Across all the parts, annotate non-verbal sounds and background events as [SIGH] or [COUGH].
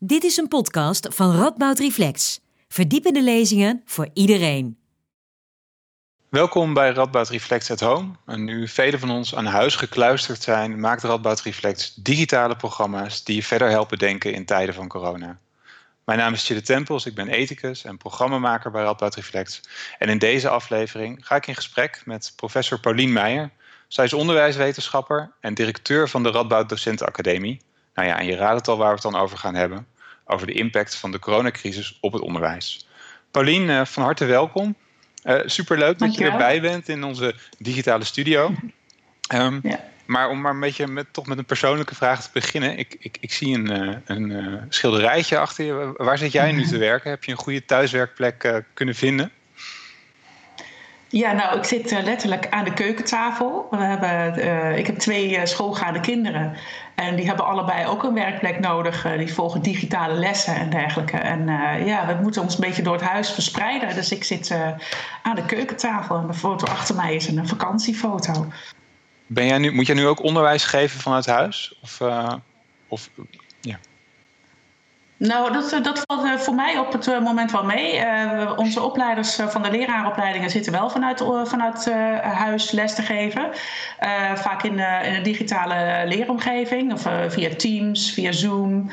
Dit is een podcast van Radboud Reflex. Verdiepende lezingen voor iedereen. Welkom bij Radboud Reflex at Home. En nu velen van ons aan huis gekluisterd zijn, maakt Radboud Reflex digitale programma's die je verder helpen denken in tijden van corona. Mijn naam is Chille Tempels, ik ben ethicus en programmamaker bij Radboud Reflex. En in deze aflevering ga ik in gesprek met professor Paulien Meijer. Zij is onderwijswetenschapper en directeur van de Radboud Docentenacademie. Nou ja, en je raadt het al waar we het dan over gaan hebben. Over de impact van de coronacrisis op het onderwijs. Paulien, eh, van harte welkom. Uh, superleuk dat je erbij bent in onze digitale studio. Um, ja. Maar om maar een beetje met, toch met een persoonlijke vraag te beginnen. Ik, ik, ik zie een, uh, een schilderijtje achter je. Waar zit jij nu te [LAUGHS] werken? Heb je een goede thuiswerkplek kunnen vinden? Ja, nou, ik zit letterlijk aan de keukentafel. We hebben, ik heb twee schoolgaande kinderen. En die hebben allebei ook een werkplek nodig. die volgen digitale lessen en dergelijke. En ja, we moeten ons een beetje door het huis verspreiden. Dus ik zit aan de keukentafel. En de foto achter mij is een vakantiefoto. Ben jij nu, moet jij nu ook onderwijs geven vanuit huis? Of, of ja. Nou, dat, dat valt voor mij op het moment wel mee. Onze opleiders van de leraaropleidingen zitten wel vanuit, vanuit huis les te geven. Vaak in, in een digitale leeromgeving, of via Teams, via Zoom,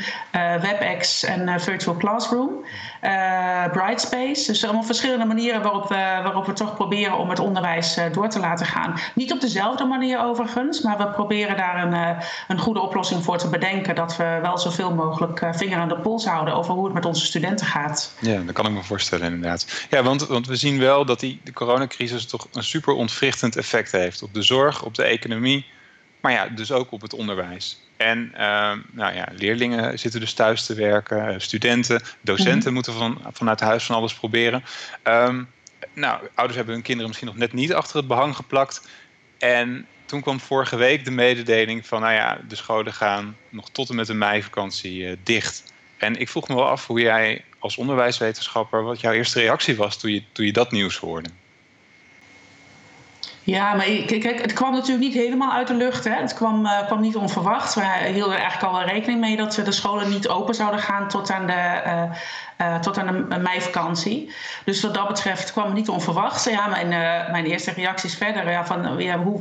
WebEx en Virtual Classroom. Brightspace. Dus allemaal verschillende manieren waarop we, waarop we toch proberen om het onderwijs door te laten gaan. Niet op dezelfde manier overigens, maar we proberen daar een, een goede oplossing voor te bedenken. Dat we wel zoveel mogelijk vinger aan de pols houden over hoe het met onze studenten gaat. Ja, dat kan ik me voorstellen inderdaad. Ja, want, want we zien wel dat die, de coronacrisis toch een super ontwrichtend effect heeft op de zorg, op de economie, maar ja, dus ook op het onderwijs. En uh, nou ja, leerlingen zitten dus thuis te werken, studenten, docenten mm-hmm. moeten van, vanuit huis van alles proberen. Um, nou, ouders hebben hun kinderen misschien nog net niet achter het behang geplakt. En toen kwam vorige week de mededeling van, nou ja, de scholen gaan nog tot en met de meivakantie uh, dicht. En ik vroeg me wel af hoe jij als onderwijswetenschapper, wat jouw eerste reactie was toen je, toen je dat nieuws hoorde. Ja, maar kijk, het kwam natuurlijk niet helemaal uit de lucht. Hè. Het kwam, uh, kwam niet onverwacht. We hielden eigenlijk al rekening mee dat de scholen niet open zouden gaan tot aan de, uh, uh, tot aan de meivakantie. Dus wat dat betreft kwam het niet onverwacht. Ja, mijn, mijn eerste reacties verder. Ja, van, ja, hoe,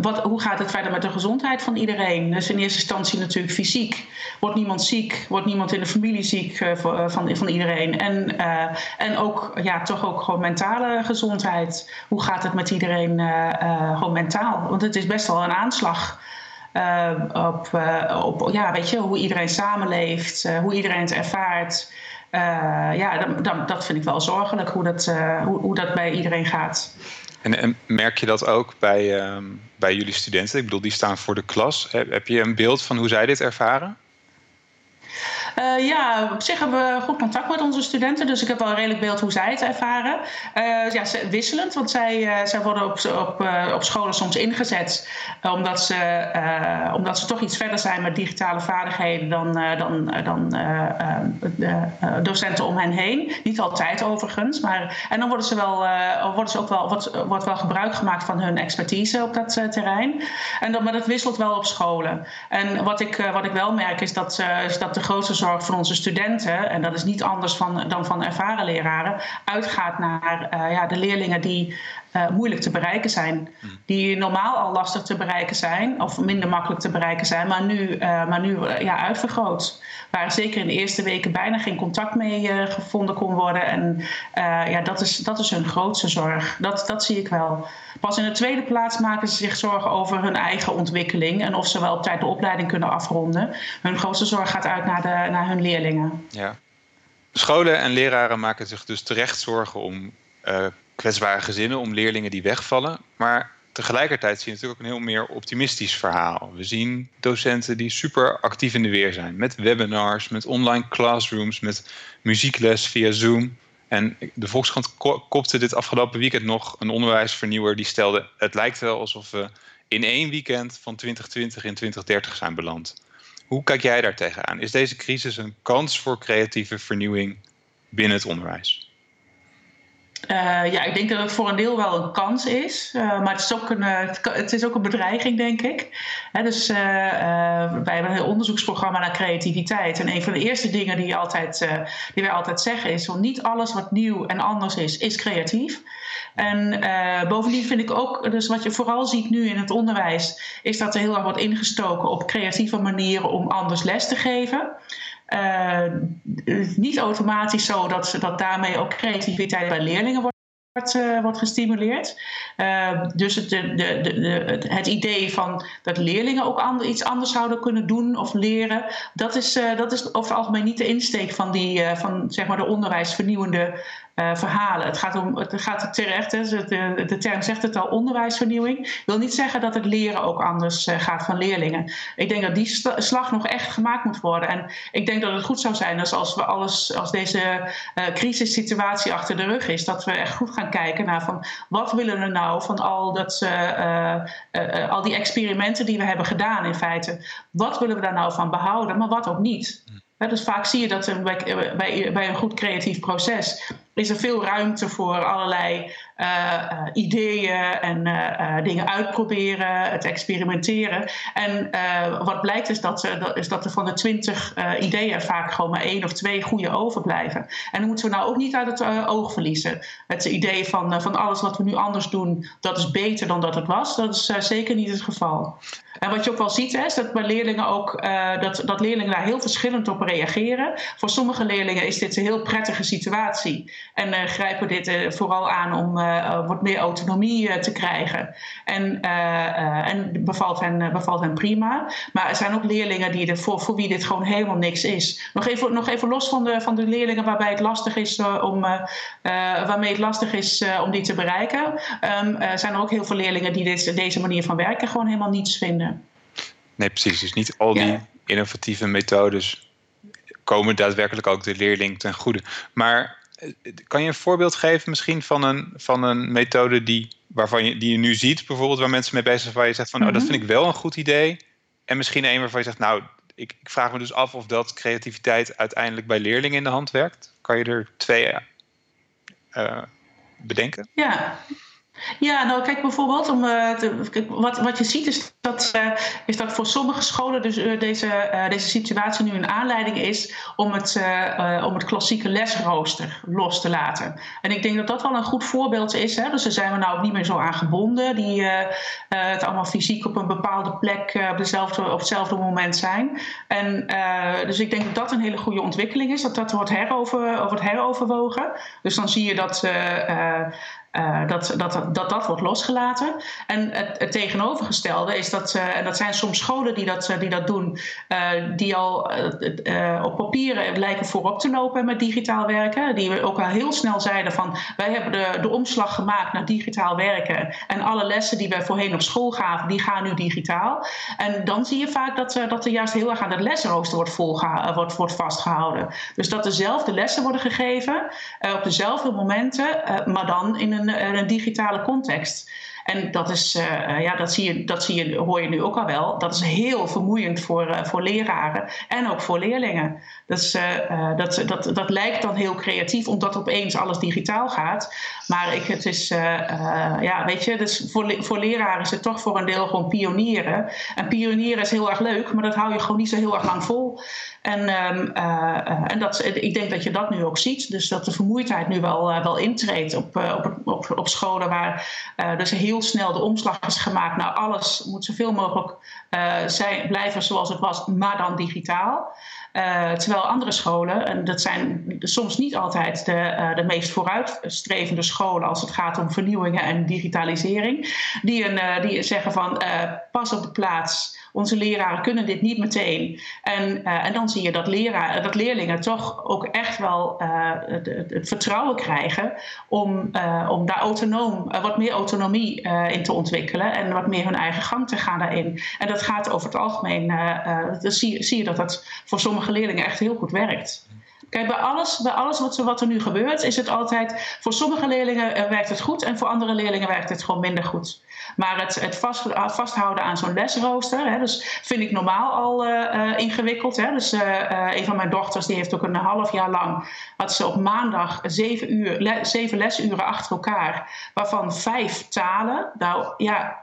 wat, hoe gaat het verder met de gezondheid van iedereen? Dus in eerste instantie natuurlijk fysiek. Wordt niemand ziek? Wordt niemand in de familie ziek van, van iedereen? En, en ook, ja, toch ook gewoon mentale gezondheid. Hoe gaat het met iedereen? Uh, uh, gewoon mentaal. Want het is best wel een aanslag. Uh, op, op ja, weet je, hoe iedereen samenleeft, hoe iedereen het ervaart. ja, dat, dat, vind ik wel zorgelijk hoe dat, hoe, hoe dat bij iedereen gaat. En, en, merk je dat ook bij, ehm, bij jullie studenten? Ik bedoel, die staan voor de klas. Heb je een beeld van hoe zij dit ervaren? Uh, ja, op zich hebben we goed contact met onze studenten, dus ik heb wel een redelijk beeld hoe zij het ervaren. Uh, ja, wisselend, want zij, uh, zij worden op, op, op scholen soms ingezet omdat, ze, omdat ze toch iets verder zijn met digitale vaardigheden dan, dan, dan de docenten om hen heen. Niet altijd overigens, maar en dan worden ze, wel, worden ze ook wel, wordt, wordt wel gebruik gemaakt van hun expertise op dat terrein. En dat, maar dat wisselt wel op scholen. En wat ik, wat ik wel merk is dat, is dat de grootste zorg van onze studenten, en dat is niet anders van, dan van ervaren leraren, uitgaat naar uh, ja, de leerlingen die uh, moeilijk te bereiken zijn. Hmm. Die normaal al lastig te bereiken zijn, of minder makkelijk te bereiken zijn, maar nu, uh, maar nu ja, uitvergroot. Waar zeker in de eerste weken bijna geen contact mee gevonden kon worden. En ja, dat is, dat is hun grootste zorg. Dat, dat zie ik wel. Pas in de tweede plaats maken ze zich zorgen over hun eigen ontwikkeling en of ze wel op tijd de opleiding kunnen afronden. Hun grootste zorg gaat uit naar, de, naar hun leerlingen. Ja. Scholen en leraren maken zich dus terecht zorgen om kwetsbare gezinnen, om leerlingen die wegvallen. Maar tegelijkertijd zie je natuurlijk ook een heel meer optimistisch verhaal. We zien docenten die super actief in de weer zijn. Met webinars, met online classrooms, met muziekles via Zoom. En de Volkskrant kopte dit afgelopen weekend nog een onderwijsvernieuwer die stelde: Het lijkt wel alsof we in één weekend van 2020 in 2030 zijn beland. Hoe kijk jij daar tegenaan? Is deze crisis een kans voor creatieve vernieuwing binnen het onderwijs? Uh, ja, ik denk dat het voor een deel wel een kans is, uh, maar het is, ook een, uh, het is ook een bedreiging, denk ik. Hè, dus wij hebben een onderzoeksprogramma naar creativiteit. En een van de eerste dingen die, altijd, die wij altijd zeggen is: niet alles wat nieuw en anders is, is creatief. En bovendien vind ik ook, dus wat je vooral ziet nu in het onderwijs, is dat er heel erg wordt ingestoken op creatieve manieren om anders les te geven. Uh, niet automatisch zo dat, dat daarmee ook creativiteit bij leerlingen wordt. Uh, wordt gestimuleerd. Uh, dus het, de, de, de, het, idee van dat leerlingen ook ander, iets anders zouden kunnen doen of leren, dat is, uh, dat is over het algemeen niet de insteek van, die, van zeg maar de onderwijsvernieuwende uh, verhalen. Het gaat, om, het gaat terecht, hè, de, de term zegt het al, onderwijsvernieuwing. wil niet zeggen dat het leren ook anders uh, gaat van leerlingen. Ik denk dat die slag nog echt gemaakt moet worden. En ik denk dat het goed zou zijn als, als we alles, als deze uh, crisissituatie achter de rug is, dat we echt goed gaan kijken naar van wat willen we nou van al, dat, al die experimenten die we hebben gedaan in feite. Wat willen we daar nou van behouden, maar wat ook niet. dus vaak zie je dat bij, bij, bij een goed creatief proces is er veel ruimte voor allerlei uh, ideeën en uh, dingen uitproberen, het experimenteren. En wat blijkt is dat, is dat er van de twintig ideeën vaak gewoon maar één of twee goede overblijven. En dan moeten we nou ook niet uit het oog verliezen. Het idee van, van alles wat we nu anders doen, dat is beter dan dat het was, dat is zeker niet het geval. En wat je ook wel ziet, hè, is dat bij leerlingen ook dat, dat leerlingen daar heel verschillend op reageren. Voor sommige leerlingen is dit een heel prettige situatie. En uh, grijpen dit uh, vooral aan om uh, wat meer autonomie te krijgen. En, en bevalt, hen, bevalt hen prima. Maar er zijn ook leerlingen die er, voor, voor wie dit gewoon helemaal niks is. Nog even, nog even los van de, van de leerlingen waarbij het lastig is om, waarmee het lastig is om die te bereiken. Um, zijn er ook heel veel leerlingen die dit, deze manier van werken gewoon helemaal niets vinden. Nee, precies. Dus niet al die ja. innovatieve methodes komen daadwerkelijk ook de leerling ten goede. Maar kan je een voorbeeld geven misschien van een, van een methode die, waarvan je, die je nu ziet, bijvoorbeeld waar mensen mee bezig zijn, waar je zegt van oh, dat mhm. vind ik wel een goed idee. En misschien een waarvan je zegt, nou, ik, ik vraag me dus af of dat creativiteit uiteindelijk bij leerlingen in de hand werkt. Kan je er twee uh, bedenken? Ja, ja, nou kijk bijvoorbeeld, om, uh, te, wat, wat je ziet is dat, uh, is dat voor sommige scholen dus, uh, deze, deze situatie nu een aanleiding is om het, om het klassieke lesrooster los te laten. En ik denk dat dat wel een goed voorbeeld is. Hè? Dus daar zijn we nou ook niet meer zo aan gebonden, die het allemaal fysiek op een bepaalde plek op, dezelfde, op hetzelfde moment zijn. En, dus ik denk dat dat een hele goede ontwikkeling is, dat dat wordt, herover, wordt heroverwogen. Dus dan zie je dat uh, dat, dat, dat dat wordt losgelaten. En het, het tegenovergestelde is dat, uh, en dat zijn soms scholen die dat, die dat doen, die al op papieren lijken voorop te lopen met digitaal werken. Die ook al heel snel zeiden van wij hebben de, de omslag gemaakt naar digitaal werken. En alle lessen die wij voorheen op school gaven, die gaan nu digitaal. En dan zie je vaak dat, dat er juist heel erg aan het lesrooster wordt, wordt, wordt vastgehouden. Dus dat dezelfde lessen worden gegeven op dezelfde momenten, maar dan in een een, een digitale context. En dat, is, uh, ja, dat, zie je, dat zie je, hoor je nu ook al wel. Dat is heel vermoeiend voor, uh, voor leraren en ook voor leerlingen. Uh, dat, dat, dat lijkt dan heel creatief, omdat opeens alles digitaal gaat. Maar ik, het is, ja, weet je, dus voor, voor leraren is het toch voor een deel gewoon pionieren. En pionieren is heel erg leuk, maar dat hou je gewoon niet zo heel erg lang vol. En, um, en dat, ik denk dat je dat nu ook ziet. Dus dat de vermoeidheid nu wel, wel intreedt op, op, op, op scholen waar dus heel heel snel de omslag is gemaakt. Nou, alles moet zoveel mogelijk uh, zijn, blijven zoals het was, maar dan digitaal. Uh, terwijl andere scholen, en dat zijn soms niet altijd de, uh, de meest vooruitstrevende scholen als het gaat om vernieuwingen en digitalisering, die, een, die zeggen van pas op de plaats onze leraren kunnen dit niet meteen. En, uh, en dan zie je dat, leraar, dat leerlingen toch ook echt wel uh, het, het, vertrouwen krijgen om, uh, om daar autonoom, wat meer autonomie in te ontwikkelen en wat meer hun eigen gang te gaan daarin. En dat gaat over het algemeen, dan zie, zie je dat dat voor sommige leerlingen echt heel goed werkt. Kijk, bij alles, bij alles wat, wat er nu gebeurt, is het altijd. Voor sommige leerlingen werkt het goed en voor andere leerlingen werkt het gewoon minder goed. Maar het, het vast, vasthouden aan zo'n lesrooster, hè, dus vind ik normaal al uh, ingewikkeld. Hè. Dus een van mijn dochters die heeft ook een half jaar lang, had ze op maandag zeven, uur, lesuren achter elkaar, waarvan vijf talen. Nou ja,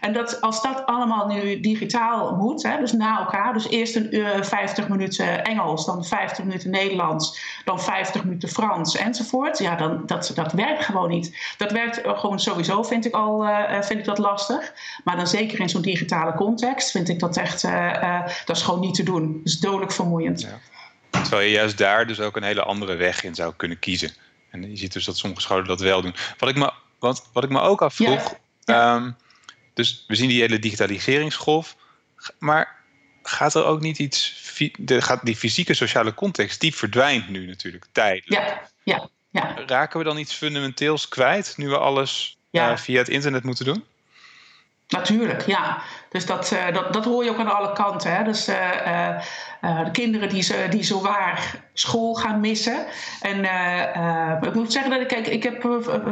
en dat, als dat allemaal nu digitaal moet, hè, dus na elkaar, dus eerst een uur, 50 minuten Engels, dan 50 minuten Nederlands, dan 50 minuten Frans enzovoort. Ja, dan, dat, dat werkt gewoon niet. Dat werkt gewoon sowieso, vind ik al, vind ik dat lastig. Maar dan zeker in zo'n digitale context vind ik dat echt, dat is gewoon niet te doen. Dat is dodelijk vermoeiend. Ja. Terwijl je juist daar dus ook een hele andere weg in zou kunnen kiezen. En je ziet dus dat sommige scholen dat wel doen. Wat ik me, wat, wat ik me ook afvroeg, ja. Um, dus we zien die hele digitaliseringsgolf, maar gaat er ook niet iets, de, gaat die fysieke sociale context, die verdwijnt nu natuurlijk tijdelijk. Ja, ja, ja. Raken we dan iets fundamenteels kwijt nu we alles ja. uh, via het internet moeten doen? Natuurlijk, ja. Dus dat, uh, dat, dat hoor je ook aan alle kanten. Hè. Dus uh, de kinderen die, ze, die zo waar school gaan missen. En ik moet zeggen dat ik, kijk, ik heb,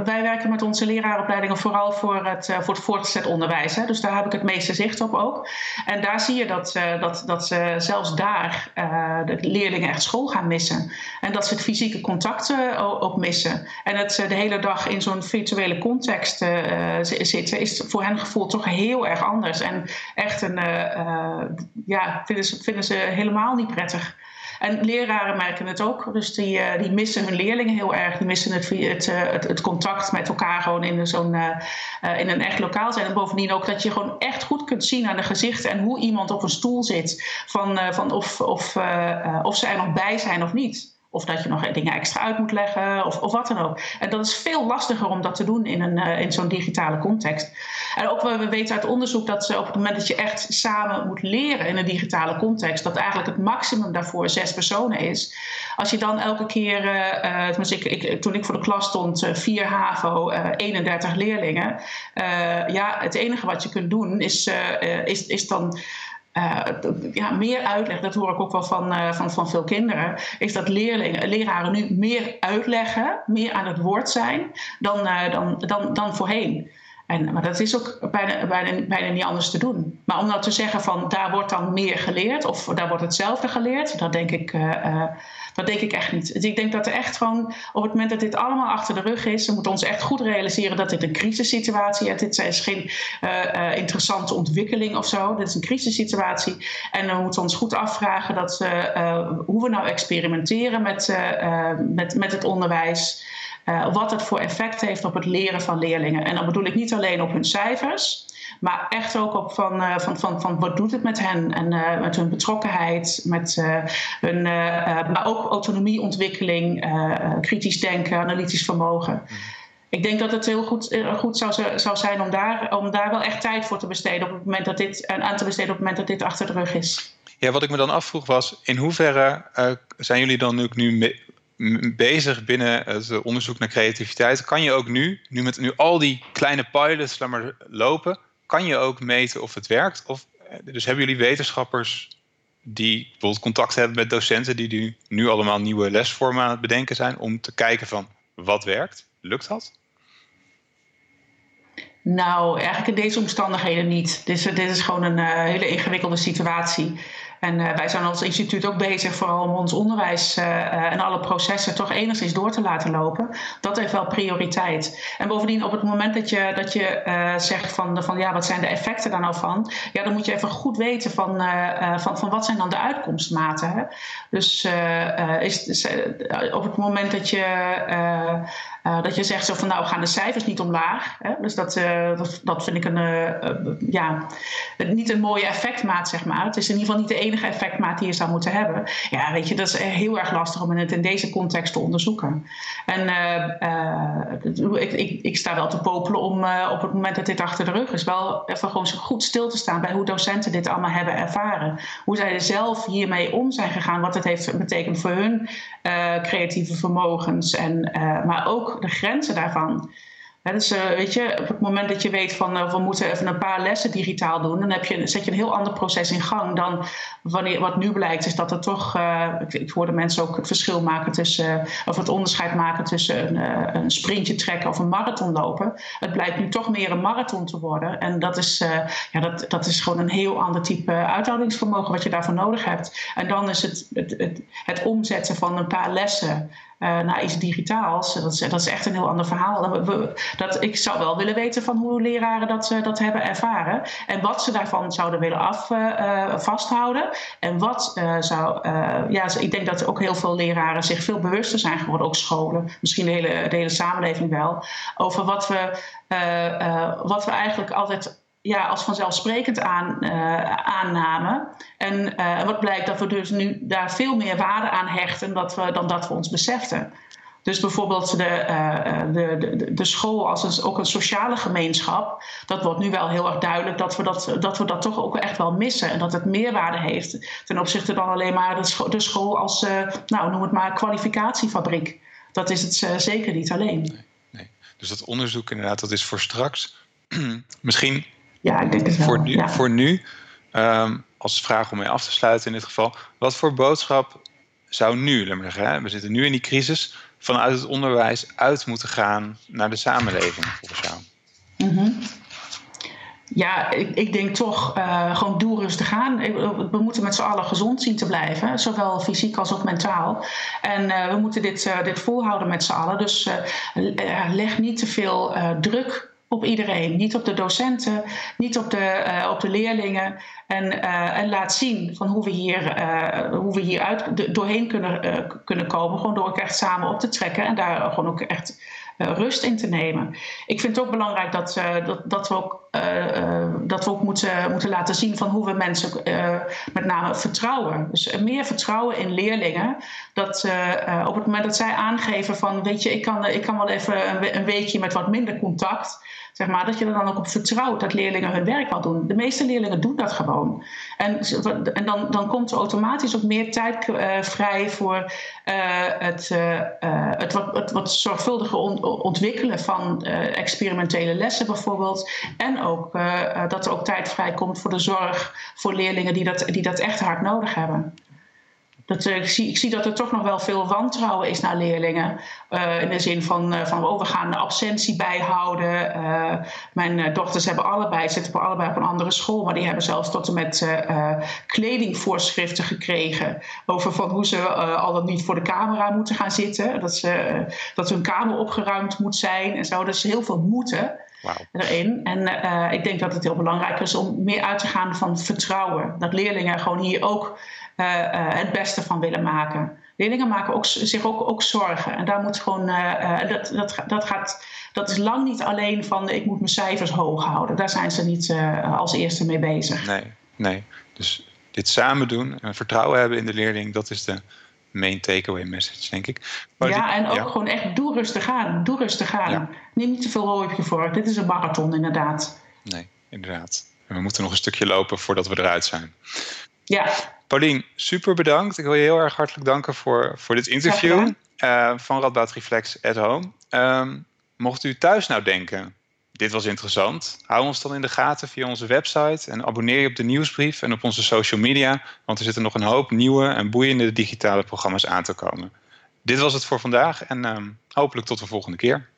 wij werken met onze leraaropleidingen vooral voor het, voor het voortgezet onderwijs. Hè. Dus daar heb ik het meeste zicht op ook. En daar zie je dat, dat, dat ze zelfs daar de leerlingen echt school gaan missen. En dat ze het fysieke contact ook missen. En het de hele dag in zo'n virtuele context zitten, is voor hen gevoel toch heel erg anders. En echt een, ja, vinden ze, vinden ze helemaal niet prettig. En leraren merken het ook. Dus die, uh, die missen hun leerlingen heel erg. Die missen het, het, het, het contact met elkaar gewoon in, zo'n, uh, in een echt lokaal zijn. En bovendien ook dat je gewoon echt goed kunt zien aan de gezichten en hoe iemand op een stoel zit. Van, van of, of, of ze er nog bij zijn of niet. Of dat je nog dingen extra uit moet leggen, of, of wat dan ook. En dat is veel lastiger om dat te doen in, een, uh, in zo'n digitale context. En ook we weten uit onderzoek dat ze op het moment dat je echt samen moet leren in een digitale context, dat eigenlijk het maximum daarvoor zes personen is. Als je dan elke keer, uh, uh, ik, ik, toen ik voor de klas stond, vier HAVO, 31 leerlingen. ja, het enige wat je kunt doen is, is, is dan uh, ja, meer uitleg, dat hoor ik ook wel van, uh, van, van veel kinderen, is dat leerlingen, leraren nu meer uitleggen, meer aan het woord zijn dan, uh, dan, dan, dan voorheen. En, maar dat is ook bijna, bijna, bijna niet anders te doen. Maar om nou te zeggen van daar wordt dan meer geleerd of daar wordt hetzelfde geleerd, dat denk ik, dat denk ik echt niet. Dus ik denk dat er echt gewoon op het moment dat dit allemaal achter de rug is, we moeten ons echt goed realiseren dat dit een crisissituatie is. Dit is geen uh, interessante ontwikkeling of zo. Dit is een crisissituatie. En we moeten ons goed afvragen dat, hoe we nou experimenteren met, met, met het onderwijs. Uh, wat het voor effect heeft op het leren van leerlingen. En dan bedoel ik niet alleen op hun cijfers, maar echt ook op van, uh, van, van, van wat doet het met hen en uh, met hun betrokkenheid, met hun, maar ook autonomieontwikkeling, kritisch denken, analytisch vermogen. Ik denk dat het heel goed, goed zou, zou zijn om daar, om daar wel echt tijd voor te besteden op het moment dat dit, aan te besteden op het moment dat dit achter de rug is. Ja, wat ik me dan afvroeg was, in hoeverre zijn jullie dan nu, nu bezig binnen het onderzoek naar creativiteit. Kan je ook nu, nu met nu al die kleine pilots lopen, kan je ook meten of het werkt? Of, eh, dus hebben jullie wetenschappers die bijvoorbeeld contact hebben met docenten die nu allemaal nieuwe lesvormen aan het bedenken zijn om te kijken van wat werkt? Lukt dat? Nou, eigenlijk in deze omstandigheden niet. Dit is, dit is gewoon een uh, hele ingewikkelde situatie. En uh, wij zijn als instituut ook bezig vooral om ons onderwijs uh, uh, en alle processen toch enigszins door te laten lopen. Dat heeft wel prioriteit. En bovendien, op het moment dat je, dat je zegt van, van ja, wat zijn de effecten daar nou van? Ja, dan moet je even goed weten van, van, van wat zijn dan de uitkomstmaten. Hè? Dus is, is op het moment dat je dat je zegt zo van nou gaan de cijfers niet omlaag. Hè? Dus dat, dat, dat, vind ik een, ja, niet een mooie effectmaat zeg maar. Het is in ieder geval niet de enige effectmaat die je zou moeten hebben. Ja, weet je, dat is heel erg lastig om het in deze context te onderzoeken. En ik, ik, ik, sta wel te popelen om op het moment dat dit achter de rug is, wel even gewoon zo goed stil te staan bij hoe docenten dit allemaal hebben ervaren. Hoe zij er zelf hiermee om zijn gegaan, wat het heeft betekend voor hun creatieve vermogens. En, maar ook de grenzen daarvan. Dus weet je, op het moment dat je weet van uh, we moeten even een paar lessen digitaal doen, dan heb je, zet je een heel ander proces in gang dan wanneer wat nu blijkt, is dat er toch, uh, ik, ik hoorde mensen ook het verschil maken tussen, of het onderscheid maken tussen een, een, sprintje trekken of een marathon lopen. Het blijkt nu toch meer een marathon te worden. En dat is, ja, dat, dat is gewoon een heel ander type uithoudingsvermogen wat je daarvoor nodig hebt. En dan is het, het, het, omzetten van een paar lessen naar iets digitaals. Dat is, dat is echt een heel ander verhaal. Dat, ik zou wel willen weten van hoe leraren dat, uh, dat hebben ervaren. En wat ze daarvan zouden willen af, uh, vasthouden. En wat zou. ja, ik denk dat ook heel veel leraren zich veel bewuster zijn geworden, ook scholen, misschien de hele, de hele samenleving wel. Over wat we, wat we eigenlijk altijd ja, als vanzelfsprekend aan, aannamen. En uh, wat blijkt dat we dus nu daar veel meer waarde aan hechten dat we, dan dat we ons beseften. Dus bijvoorbeeld de, uh, de, de, de school als ook een sociale gemeenschap. Dat wordt nu wel heel erg duidelijk dat we dat, dat we dat toch ook echt wel missen. En dat het meerwaarde heeft ten opzichte dan alleen maar de, school, als, nou noem het maar, kwalificatiefabriek. Dat is het zeker niet alleen. Nee. Dus dat onderzoek inderdaad, dat is voor straks. [CLEARS THROAT] Misschien ja, ik denk het wel. Voor nu, ja. voor nu um, als vraag om mee af te sluiten in dit geval. Wat voor boodschap zou nu, laat maar zeggen, we zitten nu in die crisis, vanuit het onderwijs uit moeten gaan naar de samenleving, volgens jou? Mm -hmm. Ja, ik, ik, denk toch uh, gewoon doe rustig aan. We moeten met z'n allen gezond zien te blijven, zowel fysiek als ook mentaal. En uh, we moeten dit, uh, dit volhouden met z'n allen. Dus leg niet te veel druk op iedereen. Niet op de docenten, niet op de, uh, op de leerlingen. En, uh, en laat zien van hoe we hier, uh, hoe we hier uit, doorheen kunnen, kunnen komen. Gewoon door ook echt samen op te trekken en daar gewoon ook echt rust in te nemen. Ik vind het ook belangrijk dat, dat, dat we ook, dat we ook moeten, moeten laten zien van hoe we mensen met name vertrouwen. Dus meer vertrouwen in leerlingen. Dat op het moment dat zij aangeven van weet je, ik kan, ik kan wel even een weekje met wat minder contact. Zeg maar, dat je er dan ook op vertrouwt dat leerlingen hun werk wel doen. De meeste leerlingen doen dat gewoon. En, en dan, dan komt er automatisch ook meer tijd uh, vrij voor uh, het, uh, het, wat, wat zorgvuldiger on, ontwikkelen van experimentele lessen bijvoorbeeld. En ook dat er ook tijd vrij komt voor de zorg voor leerlingen die dat, die dat echt hard nodig hebben. Dat, uh, ik, zie, ik zie dat er toch nog wel veel wantrouwen is naar leerlingen. Uh, in de zin van, uh, van oh, we gaan de absentie bijhouden. mijn dochters hebben allebei, zitten allebei op een andere school, maar die hebben zelfs tot en met kledingvoorschriften gekregen. Over van hoe ze al dan niet voor de camera moeten gaan zitten. Dat, ze, dat hun kamer opgeruimd moet zijn en zo. Dus heel veel moeten. Wow. erin. En uh, ik denk dat het heel belangrijk is om meer uit te gaan van vertrouwen. Dat leerlingen gewoon hier ook uh, uh, het beste van willen maken. Leerlingen maken ook, zich ook, ook zorgen. En daar moet gewoon, dat, dat, dat, gaat, dat is lang niet alleen van ik moet mijn cijfers hoog houden. Daar zijn ze niet als eerste mee bezig. Nee, nee. Dus dit samen doen en vertrouwen hebben in de leerling, dat is de main takeaway message, denk ik. Maar ja, die, en ook ja. gewoon echt doe rustig aan. Doe rustig aan. Ja. Neem niet te veel hooi op je vork. Dit is een marathon, inderdaad. Nee, inderdaad. En we moeten nog een stukje lopen voordat we eruit zijn. Ja. Paulien, super bedankt. Ik wil je heel erg hartelijk danken voor, voor dit interview uh, van Radboud Reflex at Home. Um, mocht u thuis nou denken, dit was interessant. Hou ons dan in de gaten via onze website en abonneer je op de nieuwsbrief en op onze social media, want er zitten nog een hoop nieuwe en boeiende digitale programma's aan te komen. Dit was het voor vandaag en uh, hopelijk tot de volgende keer.